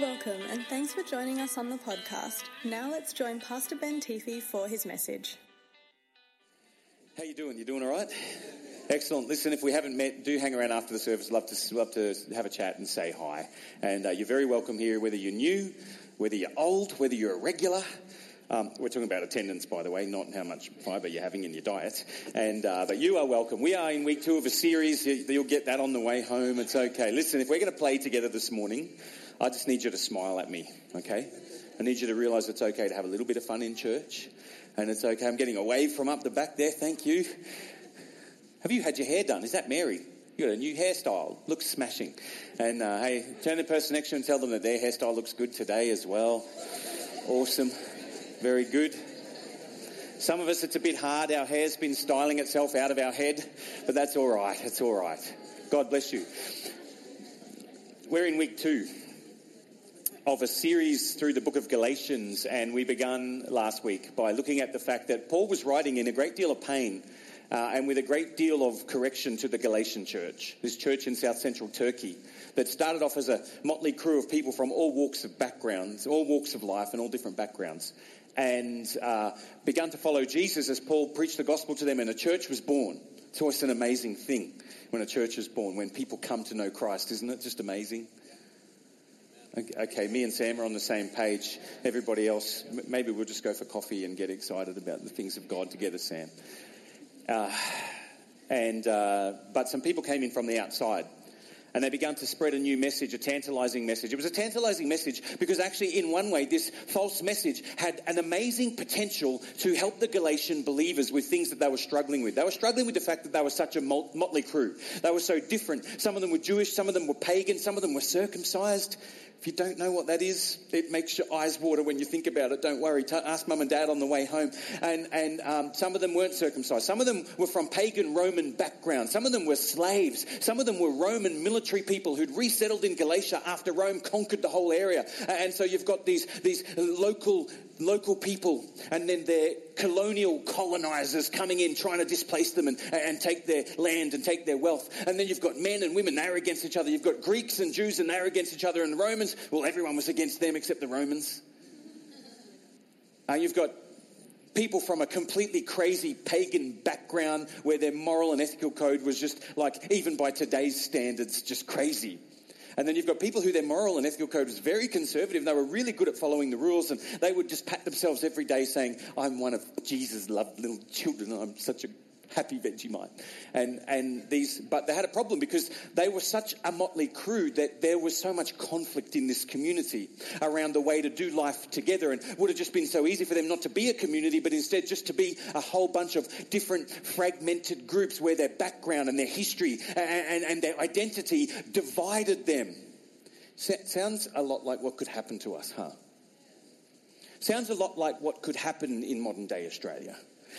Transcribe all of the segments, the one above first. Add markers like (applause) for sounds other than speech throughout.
Welcome and thanks for joining us on the podcast. Now let's join Pastor Ben Teefy for his message. How you doing? You doing all right? Excellent. Listen, if we haven't met, do hang around after the service. Love to love to have a chat and say hi. And uh, you're very welcome here, whether you're new, whether you're old, whether you're a regular. Um, we're talking about attendance, by the way, not how much fibre you're having in your diet. And uh, but you are welcome. We are in week two of a series. You'll get that on the way home. It's okay. Listen, if we're going to play together this morning, I just need you to smile at me, okay? I need you to realise it's okay to have a little bit of fun in church, and it's okay. I'm getting a wave from up the back there. Thank you. Have you had your hair done? Is that Mary? You got a new hairstyle. Looks smashing. And uh, hey, turn the person next to you and tell them that their hairstyle looks good today as well. Awesome. Very good. Some of us, it's a bit hard. Our hair's been styling itself out of our head, but that's all right. It's all right. God bless you. We're in week two of a series through the book of Galatians, and we began last week by looking at the fact that Paul was writing in a great deal of pain uh, and with a great deal of correction to the Galatian church, this church in south central Turkey that started off as a motley crew of people from all walks of backgrounds, all walks of life, and all different backgrounds and uh, began to follow Jesus as Paul preached the gospel to them, and a church was born. It's always an amazing thing when a church is born, when people come to know Christ, isn't it? Just amazing. Okay, me and Sam are on the same page. Everybody else, maybe we'll just go for coffee and get excited about the things of God together, Sam. Uh, and uh, but some people came in from the outside and they began to spread a new message, a tantalizing message. It was a tantalizing message because actually, in one way, this false message had an amazing potential to help the Galatian believers with things that they were struggling with. They were struggling with the fact that they were such a motley crew. They were so different. Some of them were Jewish, some of them were pagan, some of them were circumcised. If you don't know what that is, it makes your eyes water when you think about it. Don't worry. ask mum and dad on the way home. And, and um, some of them weren't circumcised. Some of them were from pagan Roman backgrounds. Some of them were slaves. Some of them were Roman military people who'd resettled in Galatia after Rome conquered the whole area. And so you've got these, these local local people and then their colonial colonizers coming in trying to displace them and, and take their land and take their wealth. And then you've got men and women, they're against each other. You've got Greeks and Jews and they're against each other. And Romans, well, everyone was against them except the Romans. Uh, you've got people from a completely crazy pagan background where their moral and ethical code was just like, even by today's standards, just crazy. And then you've got people who their moral and ethical code was very conservative. They were really good at following the rules and they would just pat themselves every day saying, I'm one of Jesus' loved little children. I'm such a happy Vegemite. And, and these, but they had a problem because they were such a motley crew that there was so much conflict in this community around the way to do life together. And would have just been so easy for them not to be a community, but instead just to be a whole bunch of different fragmented groups where their background and their history and, and, and their identity divided them. Sounds a lot like what could happen to us, huh? Sounds a lot like what could happen in modern day Australia.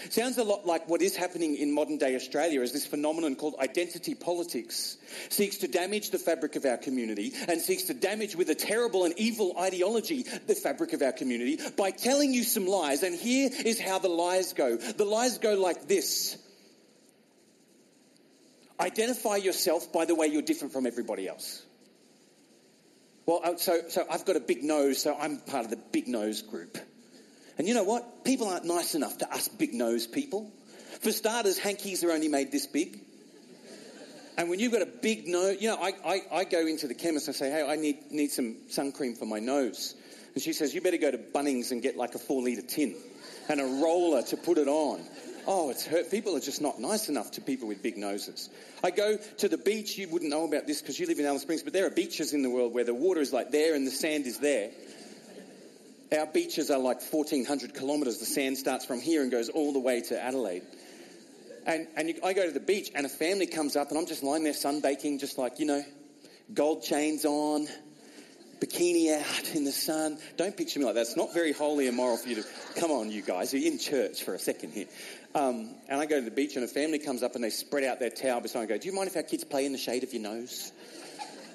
Sounds a lot like what is happening in modern day Australia as this phenomenon called identity politics seeks to damage the fabric of our community and seeks to damage with a terrible and evil ideology the fabric of our community by telling you some lies. And here is how the lies go. The lies go like this. Identify yourself by the way you're different from everybody else. Well, uh, so, so I've got a big nose, so I'm part of the big nose group. And you know what? People aren't nice enough to us big nose people. For starters, hankies are only made this big. And when you've got a big nose, you know, I, I, I go into the chemist and say, hey, I need, need some sun cream for my nose. And she says, you better go to Bunnings and get like a four litre tin and a roller to put it on. Oh, it's hurt. People are just not nice enough to people with big noses. I go to the beach. You wouldn't know about this because you live in Alice Springs, but there are beaches in the world where the water is like there and the sand is there. Our beaches are like 1,400 kilometres. The sand starts from here and goes all the way to Adelaide. And, and you, I go to the beach and a family comes up and I'm just lying there sunbaking, just like, you know, gold chains on, bikini out in the sun. Don't picture me like that. It's not very holy and moral for you to, come on, you guys, you're in church for a second here. Um, and I go to the beach and a family comes up and they spread out their towel beside me and go, do you mind if our kids play in the shade of your nose?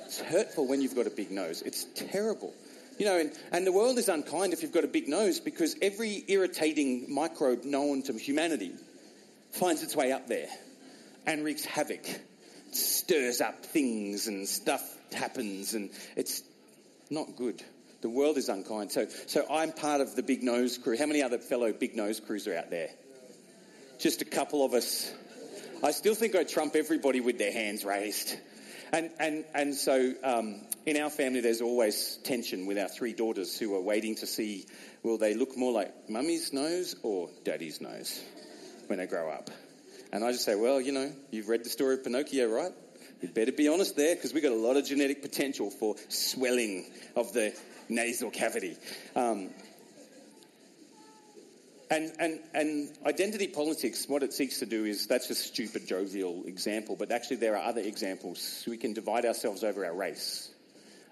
It's hurtful when you've got a big nose. It's terrible. You know, and, and the world is unkind if you've got a big nose because every irritating microbe known to humanity finds its way up there and wreaks havoc. It stirs up things and stuff happens and it's not good. The world is unkind. So, so I'm part of the big nose crew. How many other fellow big nose crews are out there? Just a couple of us. I still think I trump everybody with their hands raised. And, and, and so um, in our family, there's always tension with our three daughters who are waiting to see will they look more like mummy's nose or daddy's nose when they grow up? And I just say, well, you know, you've read the story of Pinocchio, right? You'd better be honest there because we've got a lot of genetic potential for swelling of the nasal cavity. Um, and, and, and identity politics, what it seeks to do is that's a stupid, jovial example, but actually there are other examples. We can divide ourselves over our race.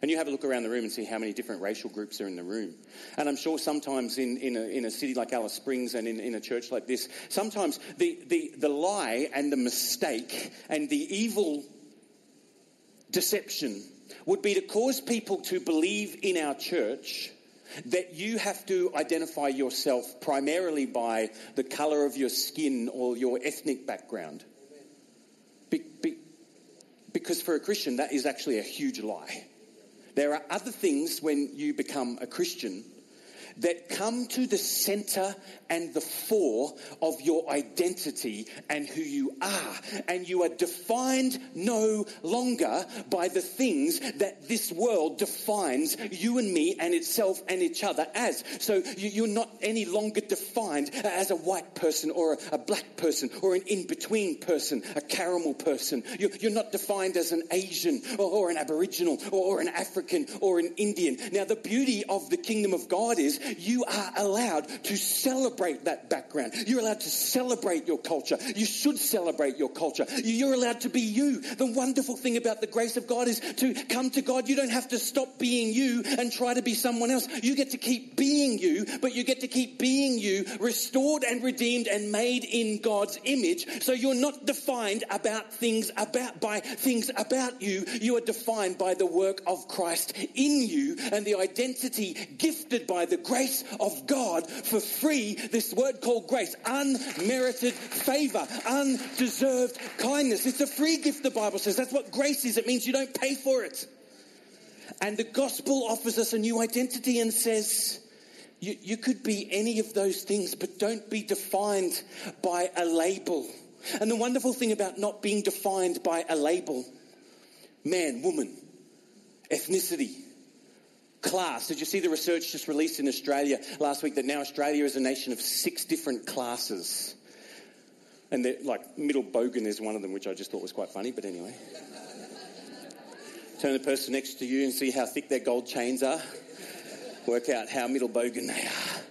And you have a look around the room and see how many different racial groups are in the room. And I'm sure sometimes in, in, a, in a city like Alice Springs and in, in a church like this, sometimes the, the, the lie and the mistake and the evil deception would be to cause people to believe in our church that you have to identify yourself primarily by the colour of your skin or your ethnic background. Be, be, because for a Christian, that is actually a huge lie. There are other things when you become a Christian that come to the center and the fore of your identity and who you are. And you are defined no longer by the things that this world defines you and me and itself and each other as. So you're not any longer defined as a white person or a black person or an in-between person, a caramel person. You're not defined as an Asian or an Aboriginal or an African or an Indian. Now the beauty of the kingdom of God is you are allowed to celebrate that background. You're allowed to celebrate your culture. You should celebrate your culture. You're allowed to be you. The wonderful thing about the grace of God is to come to God. You don't have to stop being you and try to be someone else. You get to keep being you, but you get to keep being you, restored and redeemed and made in God's image. So you're not defined about things about by things about you. You are defined by the work of Christ in you and the identity gifted by the grace of God for free. This word called grace, unmerited favor, undeserved kindness. It's a free gift, the Bible says. That's what grace is. It means you don't pay for it. And the gospel offers us a new identity and says, you, you could be any of those things, but don't be defined by a label. And the wonderful thing about not being defined by a label, man, woman, ethnicity, class. Did you see the research just released in Australia last week that now Australia is a nation of six different classes? And like middle bogan is one of them, which I just thought was quite funny, but anyway. Turn the person next to you and see how thick their gold chains are. Work out how middle bogan they are.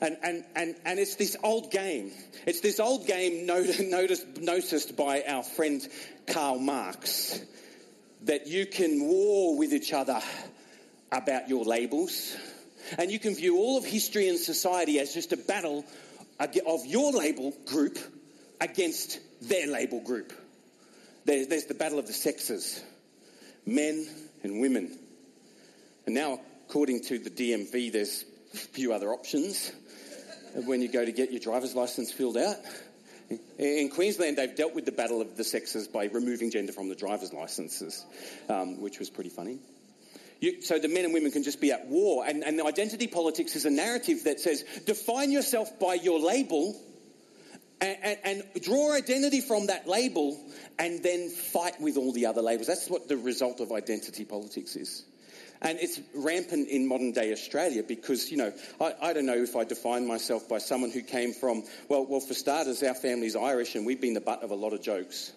And, and, and, and it's this old game. It's this old game noticed, noticed by our friend Karl Marx that you can war with each other about your labels. And you can view all of history and society as just a battle of your label group against their label group. There's the battle of the sexes men and women. And now, according to the DMV, there's a few other options when you go to get your driver's license filled out. In Queensland, they've dealt with the battle of the sexes by removing gender from the driver's licenses, um, which was pretty funny. You, so the men and women can just be at war. And, and identity politics is a narrative that says define yourself by your label and, and, and, draw identity from that label and then fight with all the other labels. That's what the result of identity politics is. And it's rampant in modern day Australia because, you know, I, I, don't know if I define myself by someone who came from, well, well, for starters, our family's Irish and we've been the butt of a lot of jokes.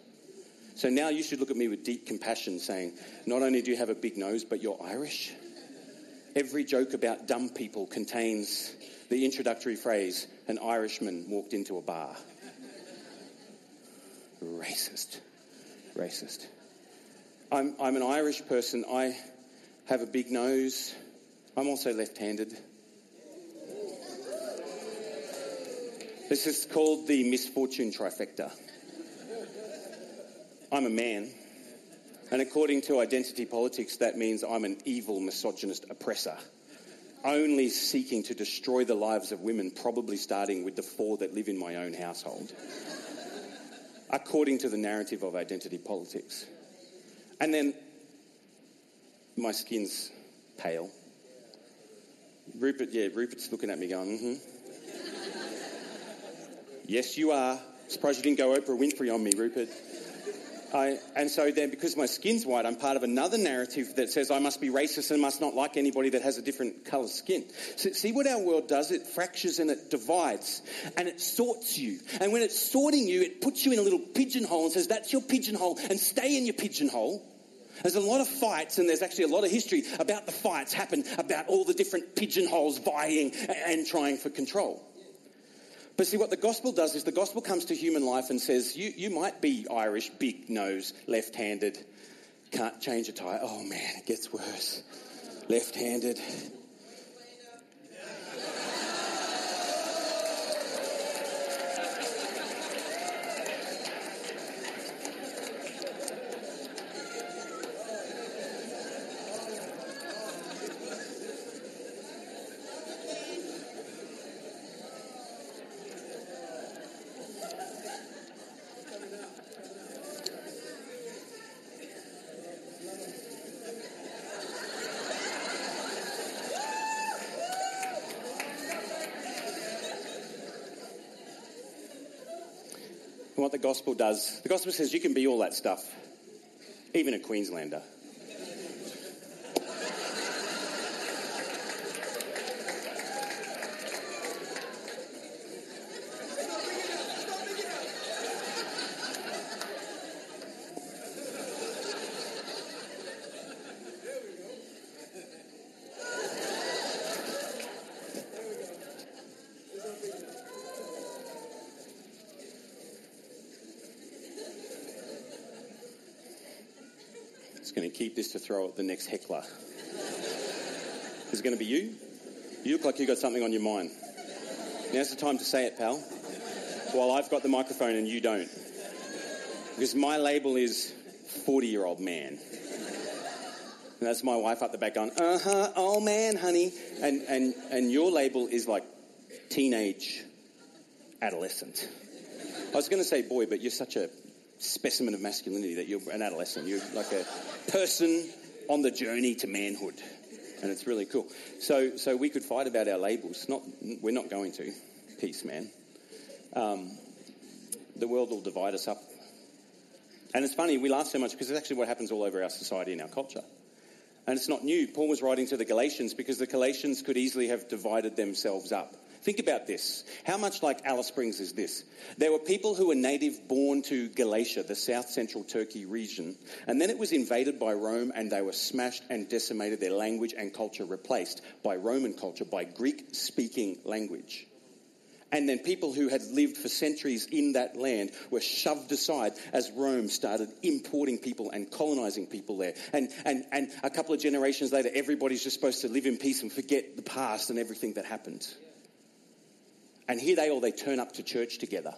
So now you should look at me with deep compassion, saying, Not only do you have a big nose, but you're Irish. Every joke about dumb people contains the introductory phrase, An Irishman walked into a bar. Racist. Racist. I'm, I'm an Irish person. I have a big nose. I'm also left handed. This is called the misfortune trifecta. I'm a man. And according to identity politics, that means I'm an evil, misogynist oppressor, only seeking to destroy the lives of women, probably starting with the four that live in my own household, according to the narrative of identity politics. And then my skin's pale. Rupert, yeah, Rupert's looking at me going, mm-hmm. yes, you are. Surprised you didn't go Oprah Winfrey on me, Rupert. I, and so then, because my skin's white, I'm part of another narrative that says I must be racist and must not like anybody that has a different colour skin. So see what our world does? It fractures and it divides and it sorts you. And when it's sorting you, it puts you in a little pigeonhole and says, that's your pigeonhole and stay in your pigeonhole. There's a lot of fights, and there's actually a lot of history about the fights happen about all the different pigeonholes vying and trying for control. But see, what the gospel does is the gospel comes to human life and says, you, you might be Irish, big nose, left handed, can't change a tyre. Oh man, it gets worse. Left handed. And what the gospel does, the gospel says you can be all that stuff, even a Queenslander. It's to throw at the next heckler. Is it going to be you? You look like you've got something on your mind. Now's the time to say it, pal. While I've got the microphone and you don't. Because my label is 40 year old man. And that's my wife up the back going, uh huh, old man, honey. And, and, and your label is like teenage adolescent. I was going to say boy, but you're such a specimen of masculinity that you're an adolescent. You're like a person on the journey to manhood. And it's really cool. So, so we could fight about our labels. Not, we're not going to. Peace, man. Um, the world will divide us up. And it's funny, we laugh so much because it's actually what happens all over our society and our culture. And it's not new. Paul was writing to the Galatians because the Galatians could easily have divided themselves up. Think about this. How much like Alice Springs is this? There were people who were native born to Galatia, the south central Turkey region, and then it was invaded by Rome and they were smashed and decimated, their language and culture replaced by Roman culture, by Greek speaking language. And then people who had lived for centuries in that land were shoved aside as Rome started importing people and colonizing people there. And, and, and a couple of generations later, everybody's just supposed to live in peace and forget the past and everything that happened. And here they all, they turn up to church together.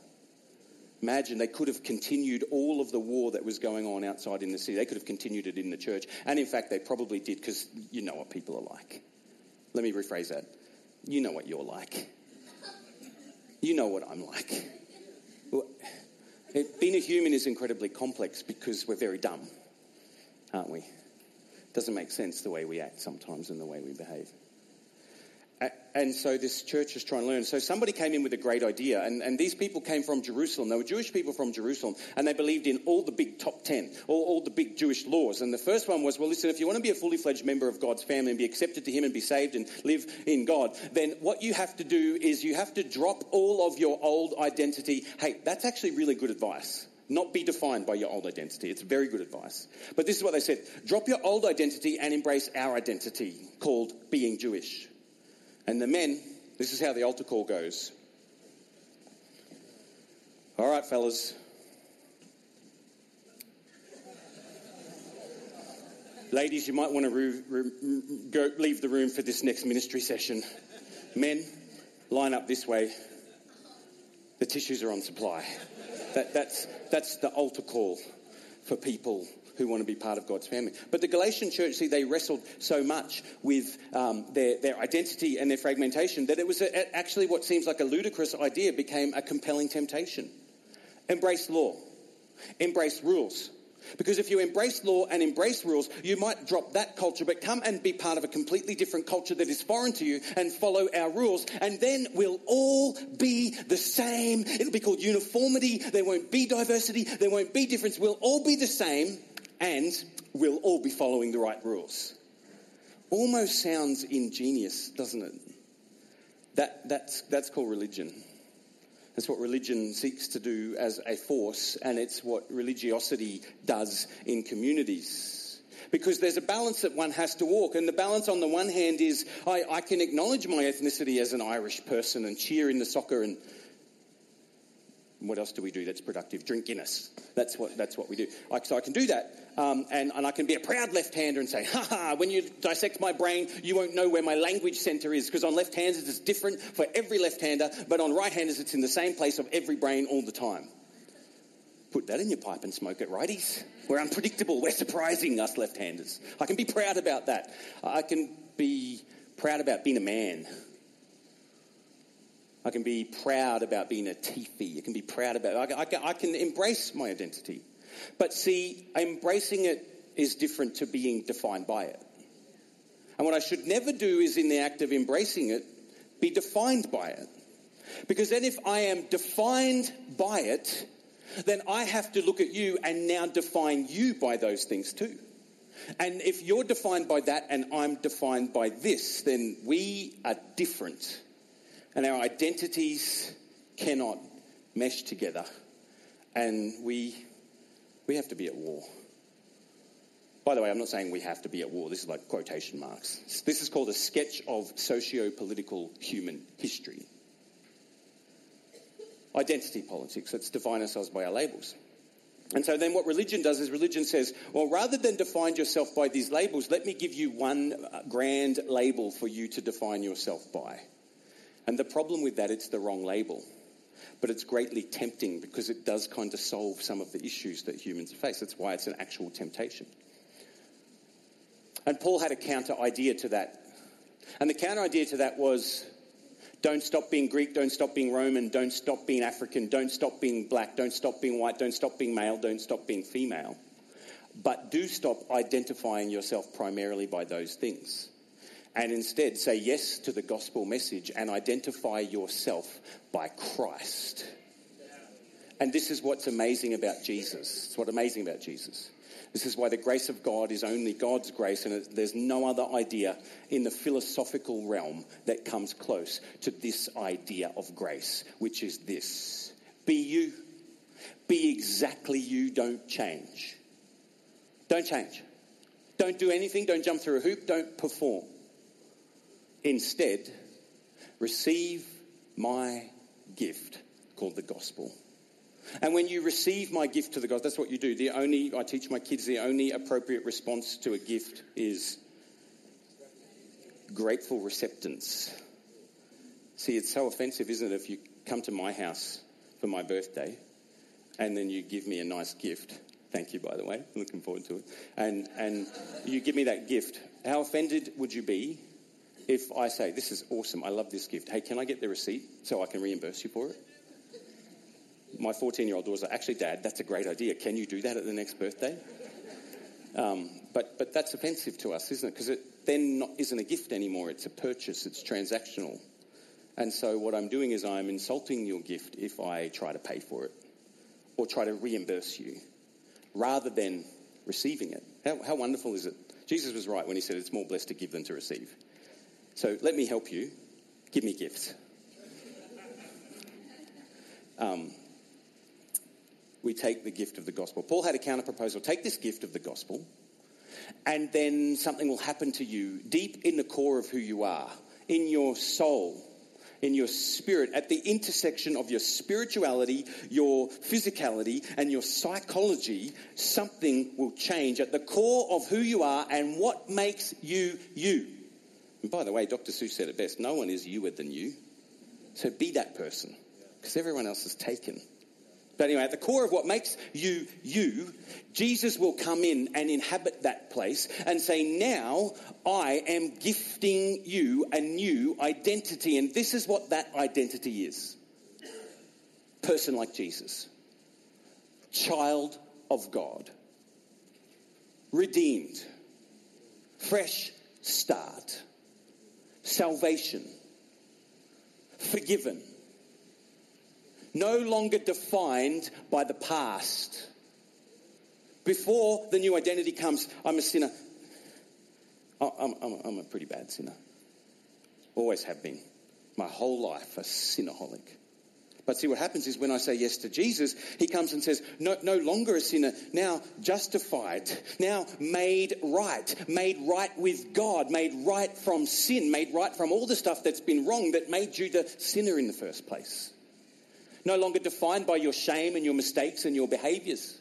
Imagine they could have continued all of the war that was going on outside in the city. They could have continued it in the church. And in fact, they probably did because you know what people are like. Let me rephrase that. You know what you're like. You know what I'm like. It, being a human is incredibly complex because we're very dumb, aren't we? It doesn't make sense the way we act sometimes and the way we behave and so this church is trying to learn. So somebody came in with a great idea, and, and these people came from Jerusalem. They were Jewish people from Jerusalem, and they believed in all the big top ten, all, all the big Jewish laws. And the first one was, well, listen, if you want to be a fully fledged member of God's family and be accepted to Him and be saved and live in God, then what you have to do is you have to drop all of your old identity. Hey, that's actually really good advice not be defined by your old identity. It's very good advice. But this is what they said drop your old identity and embrace our identity called being Jewish. And the men, this is how the altar call goes. All right, fellas. Ladies, you might want to go, leave the room for this next ministry session. Men, line up this way. The tissues are on supply. That, that's, that's the altar call for people who want to be part of God's family. But the Galatian church, see, they wrestled so much with um, their, their identity and their fragmentation that it was a, actually what seems like a ludicrous idea became a compelling temptation. Embrace law, embrace rules, Because if you embrace law and embrace rules, you might drop that culture, but come and be part of a completely different culture that is foreign to you and follow our rules. And then we'll all be the same. It'll be called uniformity. There won't be diversity. There won't be difference. We'll all be the same and we'll all be following the right rules. Almost sounds ingenious, doesn't it? That, that's, that's called religion. That's what religion seeks to do as a force, and it's what religiosity does in communities. Because there's a balance that one has to walk, and the balance on the one hand is I, I can acknowledge my ethnicity as an Irish person and cheer in the soccer and what else do we do that's productive? Drink Guinness. That's what, that's what we do. I, so I can do that. Um, and, and I can be a proud left-hander and say, ha ha, when you dissect my brain, you won't know where my language center is. Because on left-handers, it's different for every left-hander. But on right-handers, it's in the same place of every brain all the time. Put that in your pipe and smoke it, righties. We're unpredictable. We're surprising, us left-handers. I can be proud about that. I can be proud about being a man. I can be proud about being a Teefy. I can be proud about I I, I can embrace my identity. But see, embracing it is different to being defined by it. And what I should never do is, in the act of embracing it, be defined by it. Because then, if I am defined by it, then I have to look at you and now define you by those things too. And if you're defined by that and I'm defined by this, then we are different and our identities cannot mesh together. And we, we have to be at war. By the way, I'm not saying we have to be at war. This is like quotation marks. This is called a sketch of socio political human history. Identity politics. Let's define ourselves by our labels. And so then what religion does is religion says, well, rather than define yourself by these labels, let me give you one uh, grand label for you to define yourself by. And the problem with that, it's the wrong label. But it's greatly tempting because it does kind of solve some of the issues that humans face. That's why it's an actual temptation. And Paul had a counter idea to that. And the counter idea to that was don't stop being Greek, don't stop being Roman, don't stop being African, don't stop being black, don't stop being white, don't stop being male, don't stop being female. But do stop identifying yourself primarily by those things and instead say yes to the gospel message and identify yourself by Christ. And this is what's amazing about Jesus. It's what's amazing about Jesus. This is why the grace of God is only God's grace, and there's no other idea in the philosophical realm that comes close to this idea of grace, which is this be you, be exactly you, don't change. Don't change. Don't do anything, don't jump through a hoop, don't perform. Instead, receive my gift called the gospel. And when you receive my gift to the gospel, that's what you do. The only, I teach my kids, the only appropriate response to a gift is grateful receptance. See, it's so offensive, isn't it, if you come to my house for my birthday and then you give me a nice gift. Thank you, by the way. Looking forward to it. And, and you give me that gift. How offended would you be if I say, This is awesome, I love this gift, hey, can I get the receipt so I can reimburse you for it? My 14 year old daughter's like, Actually, Dad, that's a great idea. Can you do that at the next birthday? Um, but, but that's offensive to us, isn't it? Because it then not, isn't a gift anymore, it's a purchase, it's transactional. And so what I'm doing is I'm insulting your gift if I try to pay for it or try to reimburse you rather than receiving it. How, how wonderful is it? Jesus was right when he said it's more blessed to give than to receive. So let me help you. Give me gifts. Um, we take the gift of the gospel. Paul had a counter proposal. Take this gift of the gospel, and then something will happen to you deep in the core of who you are, in your soul, in your spirit, at the intersection of your spirituality, your physicality, and your psychology. Something will change at the core of who you are and what makes you you. And by the way, Dr. Seuss said it best no one is youer than you. So be that person, because everyone else is taken. But anyway, at the core of what makes you you, Jesus will come in and inhabit that place and say, Now I am gifting you a new identity. And this is what that identity is person like Jesus, child of God, redeemed, fresh start, salvation, forgiven, no longer defined by the past. Before the new identity comes, I'm a sinner. I'm, I'm, I'm a pretty bad sinner. Always have been. My whole life, a sinnerholic. But see, what happens is when I say yes to Jesus, he comes and says, no, no longer a sinner, now justified, now made right, made right with God, made right from sin, made right from all the stuff that's been wrong that made you the sinner in the first place. No longer defined by your shame and your mistakes and your behaviors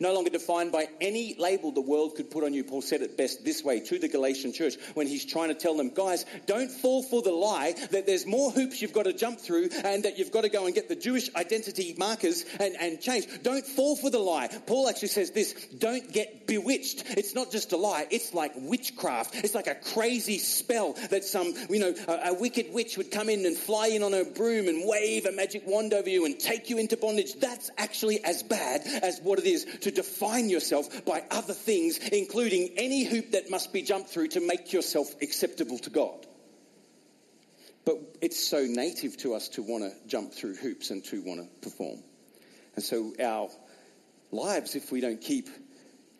no longer defined by any label the world could put on you. Paul said it best this way to the Galatian church when he's trying to tell them, guys, don't fall for the lie that there's more hoops you've got to jump through and that you've got to go and get the Jewish identity markers and, and change. Don't fall for the lie. Paul actually says this, don't get bewitched. It's not just a lie, it's like witchcraft. It's like a crazy spell that some, you know, a, a wicked witch would come in and fly in on her broom and wave a magic wand over you and take you into bondage. That's actually as bad as what it is to define yourself by other things, including any hoop that must be jumped through to make yourself acceptable to God. But it's so native to us to want to jump through hoops and to want to perform. And so our lives, if we don't keep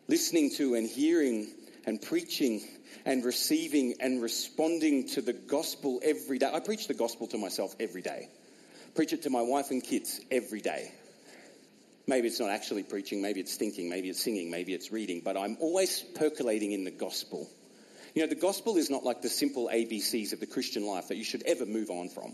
listening to and hearing and preaching and receiving and responding to the gospel every day. I preach the gospel to myself every day. Preach it to my wife and kids every day. Maybe it's not actually preaching, maybe it's thinking, maybe it's singing, maybe it's reading, but I'm always percolating in the gospel. You know, the gospel is not like the simple ABCs of the Christian life that you should ever move on from.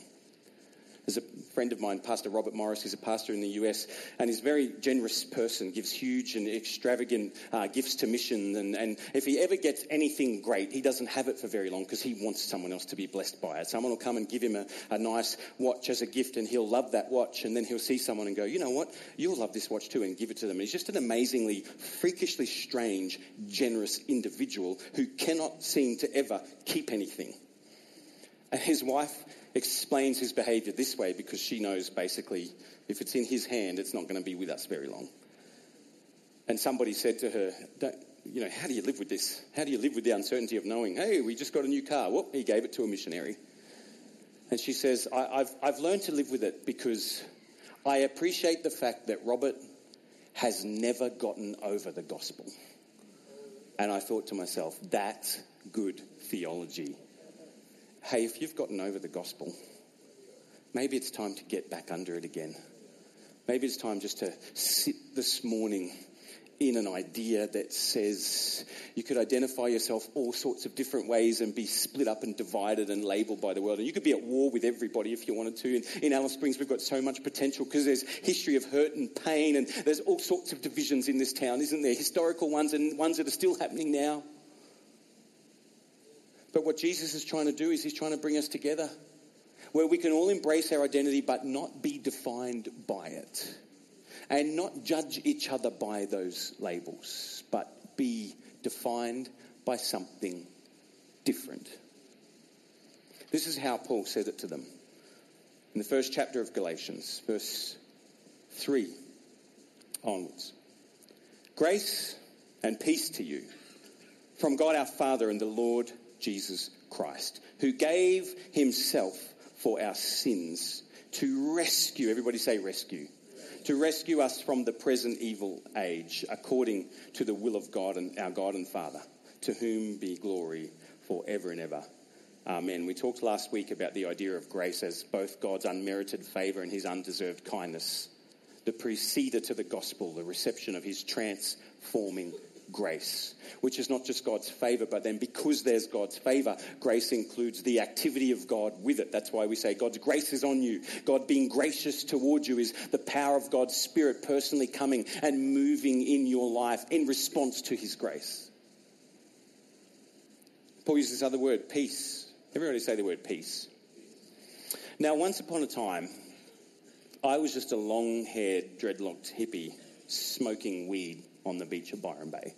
There's a friend of mine, Pastor Robert Morris, he's a pastor in the US, and he's a very generous person, gives huge and extravagant uh, gifts to mission. And, and if he ever gets anything great, he doesn't have it for very long because he wants someone else to be blessed by it. Someone will come and give him a, a nice watch as a gift, and he'll love that watch. And then he'll see someone and go, you know what, you'll love this watch too, and give it to them. And he's just an amazingly, freakishly strange, generous individual who cannot seem to ever keep anything. And his wife explains his behavior this way because she knows basically if it's in his hand, it's not going to be with us very long. And somebody said to her, you know, how do you live with this? How do you live with the uncertainty of knowing, hey, we just got a new car? Whoop, he gave it to a missionary. And she says, I, have I've learned to live with it because I appreciate the fact that Robert has never gotten over the gospel. And I thought to myself, that's good theology hey, if you've gotten over the gospel, maybe it's time to get back under it again. Maybe it's time just to sit this morning in an idea that says you could identify yourself all sorts of different ways and be split up and divided and labeled by the world. And you could be at war with everybody if you wanted to. In, in Alice Springs, we've got so much potential because there's history of hurt and pain and there's all sorts of divisions in this town, isn't there? Historical ones and ones that are still happening now. But what Jesus is trying to do is he's trying to bring us together where we can all embrace our identity but not be defined by it. And not judge each other by those labels, but be defined by something different. This is how Paul said it to them. In the first chapter of Galatians, verse 3 onwards. Grace and peace to you from God our Father and the Lord Jesus Christ, who gave himself for our sins to rescue, everybody say rescue, to rescue us from the present evil age, according to the will of God and our God and Father, to whom be glory forever and ever. Amen. We talked last week about the idea of grace as both God's unmerited favour and his undeserved kindness, the preceder to the gospel, the reception of his transforming grace, which is not just God's favor, but then because there's God's favor, grace includes the activity of God with it. That's why we say God's grace is on you. God being gracious towards you is the power of God's Spirit personally coming and moving in your life in response to his grace. Paul uses this other word, peace. Everybody say the word peace. Now, once upon a time, I was just a long haired, dreadlocked hippie smoking weed on the beach of Byron Bay.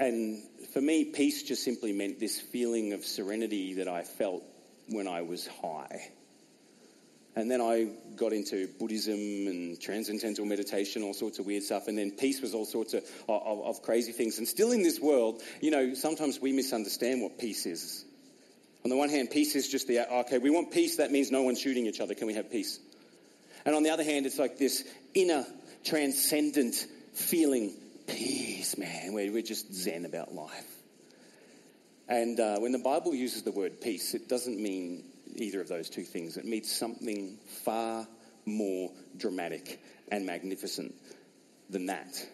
And for me, peace just simply meant this feeling of serenity that I felt when I was high. And then I got into Buddhism and transcendental meditation, all sorts of weird stuff. And then peace was all sorts of, of, of crazy things. And still in this world, you know, sometimes we misunderstand what peace is. On the one hand, peace is just the, okay, we want peace, that means no one's shooting each other. Can we have peace? And on the other hand, it's like this inner, transcendent feeling, peace, man, we're just zen about life. And uh, when the Bible uses the word peace, it doesn't mean either of those two things. It means something far more dramatic and magnificent than that.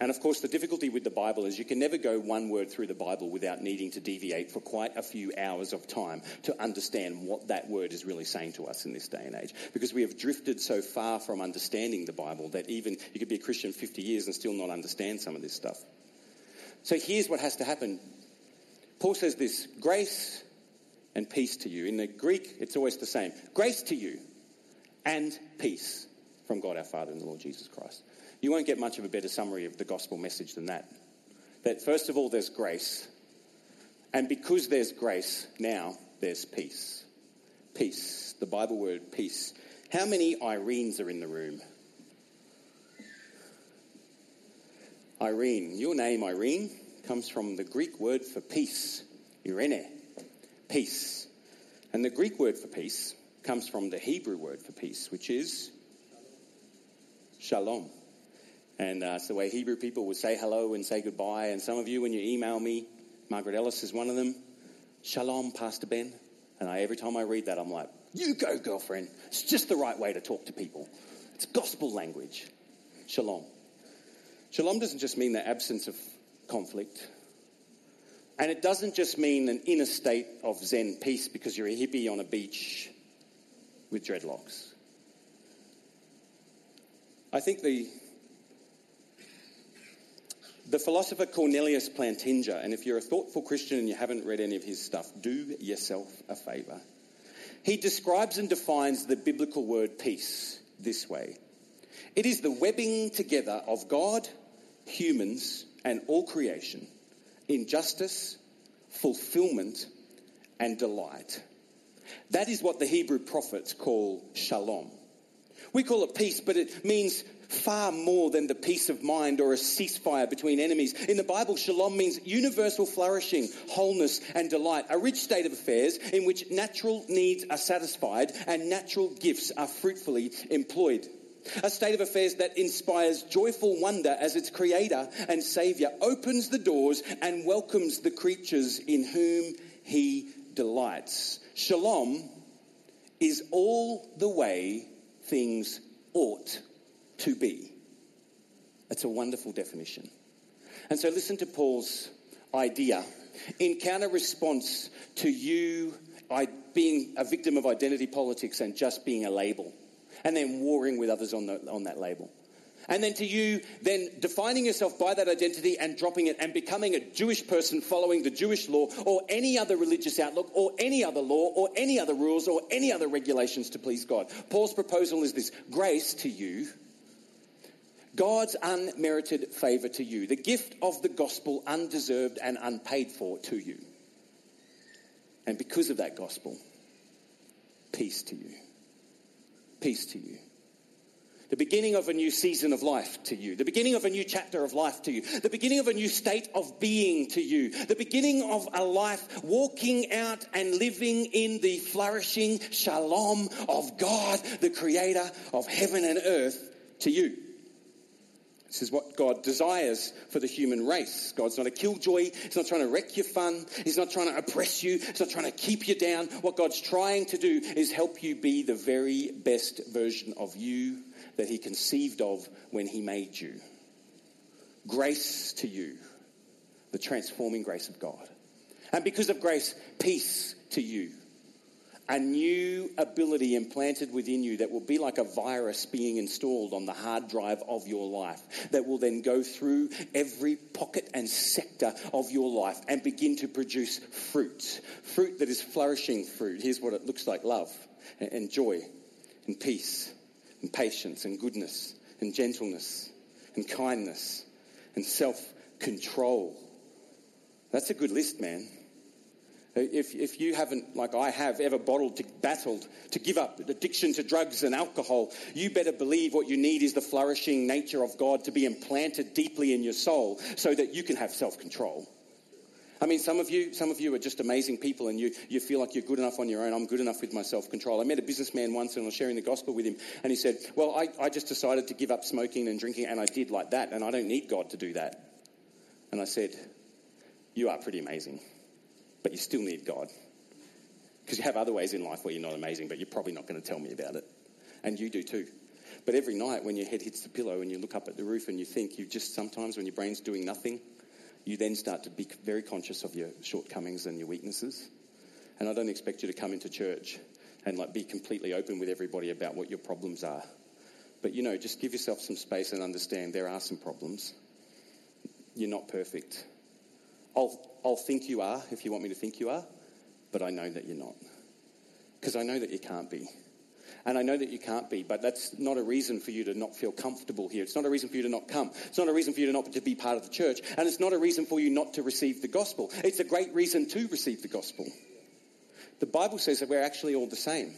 And of course, the difficulty with the Bible is you can never go one word through the Bible without needing to deviate for quite a few hours of time to understand what that word is really saying to us in this day and age. Because we have drifted so far from understanding the Bible that even you could be a Christian 50 years and still not understand some of this stuff. So here's what has to happen. Paul says this grace and peace to you. In the Greek, it's always the same grace to you and peace from God our Father and the Lord Jesus Christ. You won't get much of a better summary of the gospel message than that. That first of all, there's grace. And because there's grace, now there's peace. Peace. The Bible word peace. How many Irenes are in the room? Irene. Your name, Irene, comes from the Greek word for peace, Irene peace. And the Greek word for peace comes from the Hebrew word for peace, which is shalom. And uh, it's the way Hebrew people would say hello and say goodbye. And some of you, when you email me, Margaret Ellis is one of them. Shalom, Pastor Ben. And I, every time I read that, I'm like, you go, girlfriend. It's just the right way to talk to people. It's gospel language. Shalom. Shalom doesn't just mean the absence of conflict. And it doesn't just mean an inner state of Zen peace because you're a hippie on a beach with dreadlocks. I think the the philosopher Cornelius Plantinga, and if you're a thoughtful Christian and you haven't read any of his stuff, do yourself a favor. He describes and defines the biblical word peace this way it is the webbing together of God, humans, and all creation in justice, fulfillment, and delight. That is what the Hebrew prophets call shalom. We call it peace, but it means far more than the peace of mind or a ceasefire between enemies. In the Bible, shalom means universal flourishing, wholeness, and delight, a rich state of affairs in which natural needs are satisfied and natural gifts are fruitfully employed. A state of affairs that inspires joyful wonder as its creator and savior opens the doors and welcomes the creatures in whom he delights. Shalom is all the way things ought to be. It's a wonderful definition. And so listen to Paul's idea in counter response to you being a victim of identity politics and just being a label and then warring with others on, the, on that label. And then to you, then defining yourself by that identity and dropping it and becoming a Jewish person following the Jewish law or any other religious outlook or any other law or any other rules or any other regulations to please God. Paul's proposal is this grace to you, God's unmerited favour to you, the gift of the gospel undeserved and unpaid for to you. And because of that gospel, peace to you peace to you. The beginning of a new season of life to you. The beginning of a new chapter of life to you. The beginning of a new state of being to you. The beginning of a life walking out and living in the flourishing shalom of God, the creator of heaven and earth to you. This is what God desires for the human race. God's not a killjoy. He's not trying to wreck your fun. He's not trying to oppress you. He's not trying to keep you down. What God's trying to do is help you be the very best version of you that He conceived of when He made you. Grace to you, the transforming grace of God. And because of grace, peace to you a new ability implanted within you that will be like a virus being installed on the hard drive of your life that will then go through every pocket and sector of your life and begin to produce fruit. Fruit that is flourishing fruit. Here's what it looks like love and joy and peace and patience and goodness and gentleness and kindness and self control. That's a good list, man. If, if you haven't, like I have, ever bottled, to, battled to give up addiction to drugs and alcohol, you better believe what you need is the flourishing nature of God to be implanted deeply in your soul so that you can have self control. I mean, some of you, some of you are just amazing people, and you, you feel like you're good enough on your own. I'm good enough with my self control. I met a businessman once, and I was sharing the gospel with him, and he said, "Well, I, I just decided to give up smoking and drinking, and I did like that, and I don't need God to do that." And I said, "You are pretty amazing." But you still need God. Because you have other ways in life where you're not amazing, but you're probably not going to tell me about it. And you do too. But every night when your head hits the pillow and you look up at the roof and you think, you just sometimes when your brain's doing nothing, you then start to be very conscious of your shortcomings and your weaknesses. And I don't expect you to come into church and like be completely open with everybody about what your problems are. But you know, just give yourself some space and understand there are some problems. You're not perfect. I'll, I'll think you are if you want me to think you are, but I know that you're not. Because I know that you can't be. And I know that you can't be, but that's not a reason for you to not feel comfortable here. It's not a reason for you to not come. It's not a reason for you to not to be part of the church. And it's not a reason for you not to receive the gospel. It's a great reason to receive the gospel. The Bible says that we're actually all the same.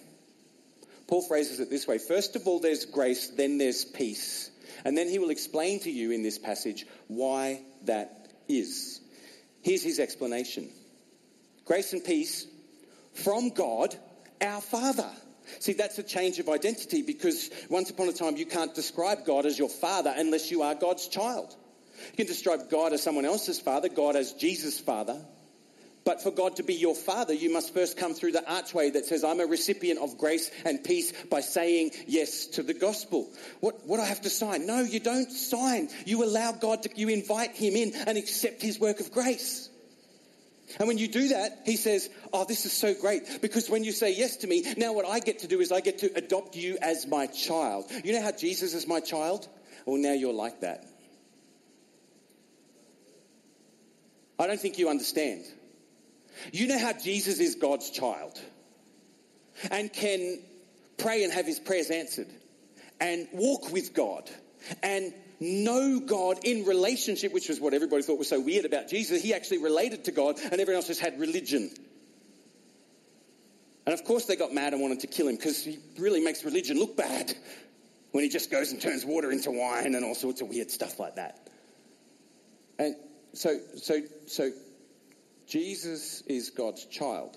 Paul phrases it this way First of all, there's grace, then there's peace. And then he will explain to you in this passage why that is. Here's his explanation grace and peace from God, our Father. See, that's a change of identity because once upon a time you can't describe God as your Father unless you are God's child. You can describe God as someone else's Father, God as Jesus' Father. But for God to be your Father, you must first come through the archway that says, I'm a recipient of grace and peace by saying yes to the gospel. What, what I have to sign? No, you don't sign. You allow God to, you invite Him in and accept His work of grace. And when you do that, he says, Oh, this is so great because when you say yes to me, now what I get to do is I get to adopt you as my child. You know how Jesus is my child? Well, now you're like that. I don't think you understand. You know how Jesus is God's child and can pray and have his prayers answered and walk with God and know God in relationship, which was what everybody thought was so weird about Jesus. He actually related to God and everyone else just had religion. And of course they got mad and wanted to kill him because he really makes religion look bad when he just goes and turns water into wine and all sorts of weird stuff like that. And so, so, so Jesus is God's child.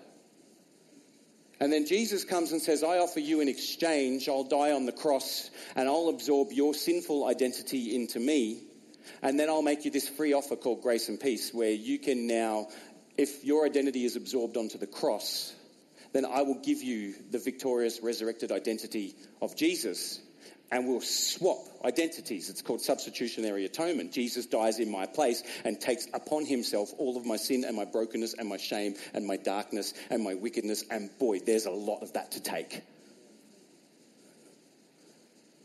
And then Jesus comes and says, I offer you in exchange, I'll die on the cross and I'll absorb your sinful identity into me. And then I'll make you this free offer called grace and peace, where you can now, if your identity is absorbed onto the cross, then I will give you the victorious resurrected identity of Jesus and we'll swap identities. It's called substitutionary atonement. Jesus dies in my place and takes upon himself all of my sin and my brokenness and my shame and my darkness and my wickedness. And boy, there's a lot of that to take.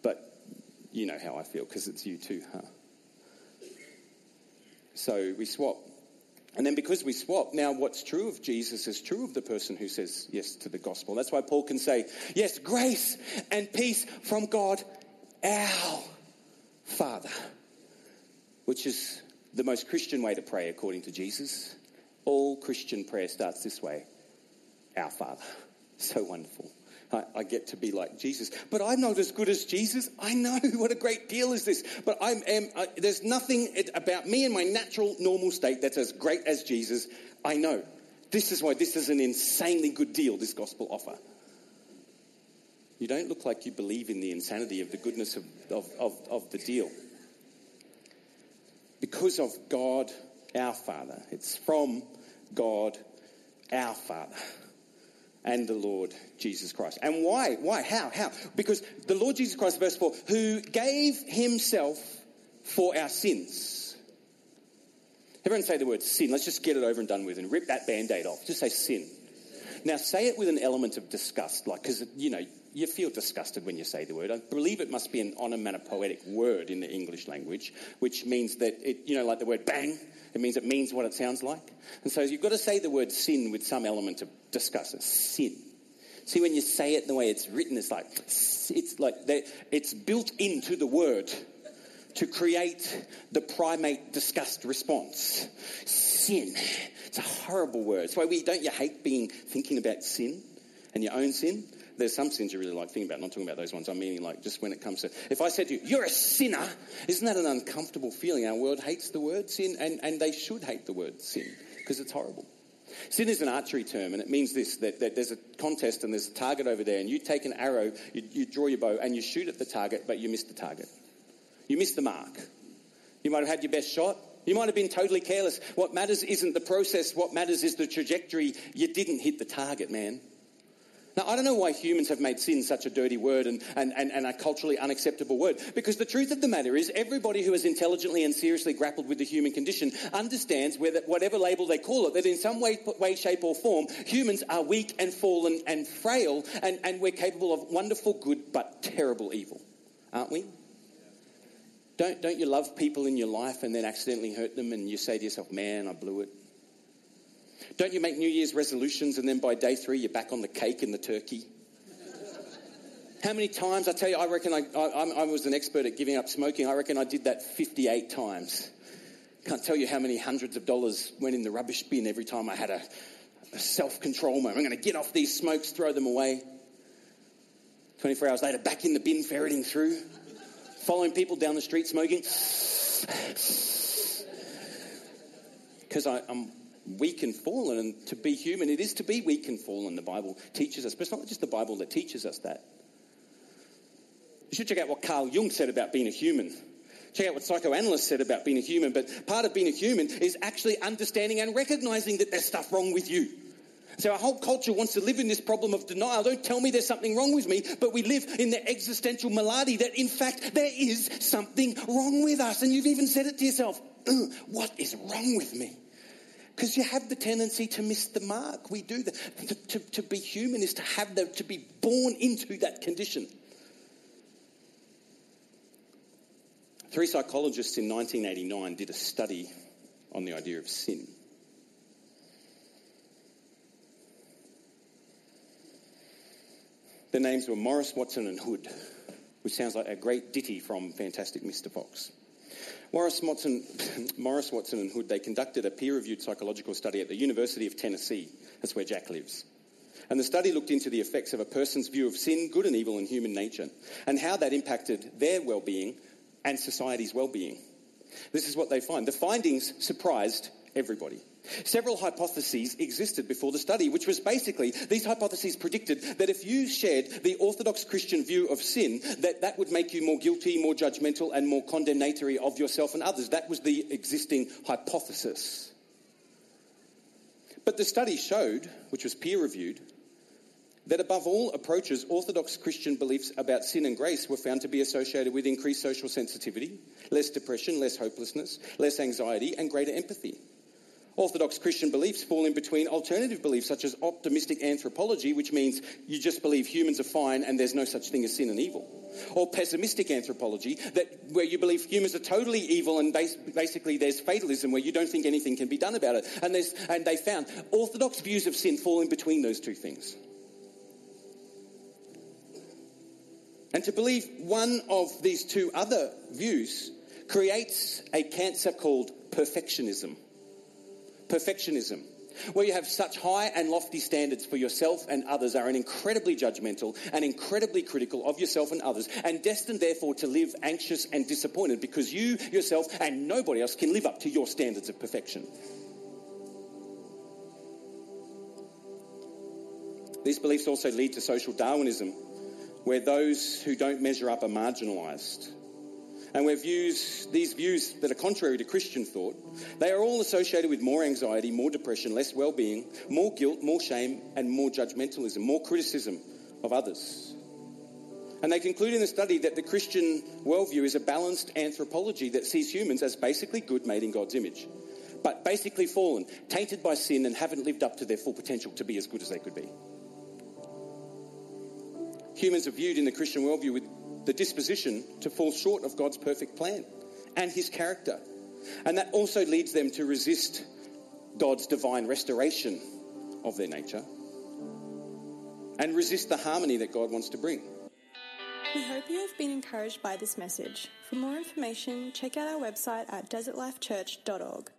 But you know how I feel because it's you too, huh? So we swap. And then because we swap, now what's true of Jesus is true of the person who says yes to the gospel. That's why Paul can say, yes, grace and peace from God, our Father, which is the most Christian way to pray according to Jesus. All Christian prayer starts this way Our Father. So wonderful. I, I, get to be like Jesus. But I'm not as good as Jesus. I know (laughs) what a great deal is this. But I am, I, there's nothing about me in my natural, normal state that's as great as Jesus. I know. This is why this is an insanely good deal, this gospel offer. You don't look like you believe in the insanity of the goodness of, of, of, of the deal. Because of God, our Father. It's from God, our Father and the Lord Jesus Christ. And why? Why? How? How? Because the Lord Jesus Christ, verse 4, who gave himself for our sins. Everyone say the word sin. Let's just get it over and done with and rip that band aid off. Just say sin. Now say it with an element of disgust, like, because, you know, you feel disgusted when you say the word. I believe it must be an onomatopoetic word in the English language, which means that it, you know, like the word bang, it means it means what it sounds like. And so you've got to say the word sin with some element of disgust. It's sin. See, when you say it the way it's written, it's like, it's like, it's built into the word to create the primate disgust response. Sin. It's a horrible word. It's why we don't you hate being thinking about sin and your own sin? There's some sins you really like thinking about. I'm not talking about those ones. I'm meaning like just when it comes to if I said to you, You're a sinner, isn't that an uncomfortable feeling? Our world hates the word sin and, and they should hate the word sin because it's horrible. Sin is an archery term, and it means this that, that, there's a contest and there's a target over there, and you take an arrow, you, you draw your bow, and you shoot at the target, but you miss the target. You miss the mark. You might have had your best shot. You might have been totally careless. What matters isn't the process, what matters is the trajectory. You didn't hit the target, man. Now, I don't know why humans have made sin such a dirty word and, and, and, and, a culturally unacceptable word. Because the truth of the matter is, everybody who has intelligently and seriously grappled with the human condition understands whether, whatever label they call it, that in some way, way, shape, or form, humans are weak and fallen and frail, and, and we're capable of wonderful good but terrible evil. Aren't we? Don't, don't you love people in your life and then accidentally hurt them and you say to yourself, man, I blew it? Don't you make New Year's resolutions and then by day three you're back on the cake and the turkey? How many times? I tell you, I reckon I, I, I, was an expert at giving up smoking. I reckon I did that 58 times. Can't tell you how many hundreds of dollars went in the rubbish bin every time I had a, a self control moment. I'm going to get off these smokes, throw them away. 24 hours later, back in the bin, ferreting through, following people down the street smoking. (sighs) Because I'm weak and fallen, and to be human, it is to be weak and fallen, the Bible teaches us. But it's not just the Bible that teaches us that. You should check out what Carl Jung said about being a human. Check out what psychoanalysts said about being a human. But part of being a human is actually understanding and recognizing that there's stuff wrong with you. So our whole culture wants to live in this problem of denial. Don't tell me there's something wrong with me, but we live in the existential malady that in fact there is something wrong with us. And you've even said it to yourself, (clears throat) what is wrong with me? Because you have the tendency to miss the mark. We do that. To, to, to, be human is to have the, to be born into that condition. Three psychologists in 1989 did a study on the idea of sin. Their names were Morris, Watson, and Hood, which sounds like a great ditty from Fantastic Mr. Fox. Morris Watson, (coughs) Morris Watson and Hood, they conducted a peer-reviewed psychological study at the University of Tennessee. That's where Jack lives. And the study looked into the effects of a person's view of sin, good and evil, in human nature, and how that impacted their well-being and society's well-being. This is what they find. The findings surprised everybody. Several hypotheses existed before the study, which was basically, these hypotheses predicted that if you shared the Orthodox Christian view of sin, that that would make you more guilty, more judgmental, and more condemnatory of yourself and others. That was the existing hypothesis. But the study showed, which was peer reviewed, that above all approaches, Orthodox Christian beliefs about sin and grace were found to be associated with increased social sensitivity, less depression, less hopelessness, less anxiety, and greater empathy. Orthodox Christian beliefs fall in between alternative beliefs such as optimistic anthropology, which means you just believe humans are fine and there's no such thing as sin and evil. Or pessimistic anthropology, that where you believe humans are totally evil and basically there's fatalism where you don't think anything can be done about it. And, and they found orthodox views of sin fall in between those two things. And to believe one of these two other views creates a cancer called perfectionism perfectionism, where you have such high and lofty standards for yourself and others, are an incredibly judgmental and incredibly critical of yourself and others, and destined therefore to live anxious and disappointed because you yourself and nobody else can live up to your standards of perfection. These beliefs also lead to social Darwinism, where those who don't measure up are marginalised and where views, these views that are contrary to Christian thought, they are all associated with more anxiety, more depression, less well-being, more guilt, more shame, and more judgmentalism, more criticism of others. And they conclude in the study that the Christian worldview is a balanced anthropology that sees humans as basically good, made in God's image, but basically fallen, tainted by sin, and haven't lived up to their full potential to be as good as they could be. Humans are viewed in the Christian worldview with the disposition to fall short of God's perfect plan and his character. And that also leads them to resist God's divine restoration of their nature and resist the harmony that God wants to bring. We hope you have been encouraged by this message. For more information, check out our website at desertlifechurch.org.